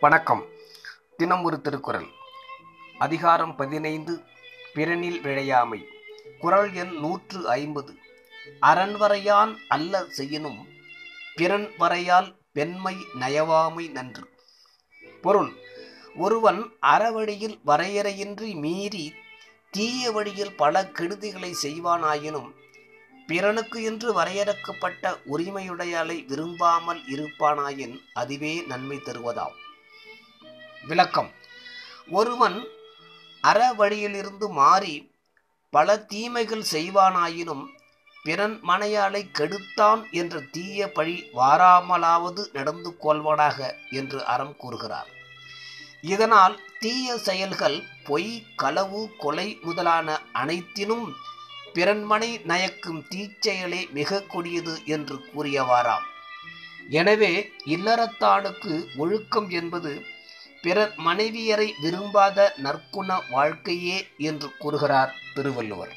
வணக்கம். தினம் ஒரு திருக்குறள். அதிகாரம் பதினைந்து பிறனில் விழையாமை. குறள் எண் நூற்று ஐம்பது. அரண்வரையான் அல்ல செய்யணும் பிறன் வரையால் பெண்மை நயவாமை நன்று. பொருள் ஒருவன் அறவழியில் வரையறையின்றி மீறி தீய வழியில் பல கெடுதிகளை செய்வானாயினும் பிறனுக்கு என்று வரையறுக்கப்பட்ட உரிமையுடையாளை விரும்பாமல் இருப்பானாயின் அதுவே நன்மை தருவதாம். விளக்கம். ஒருவன் அற வழியிலிருந்து மாறி பல தீமைகள் செய்வானாயினும் பிறன் மனையாளை கெடுத்தான் என்ற தீய பழி வாராமலாவது நடந்து கொள்வானாக என்று அறம் கூறுகிறார். இதனால் தீய செயல்கள் பொய் களவு கொலை முதலான அனைத்தினும் பிறன்மனை நயக்கும் தீச்செயலே மிக கொடியது என்று கூறியவாராம் எனவே இல்லறத்தானுக்கு ஒழுக்கம் என்பது பிறர் மனைவியரை விரும்பாத நற்குண வாழ்க்கையே என்று கூறுகிறார் திருவள்ளுவர்.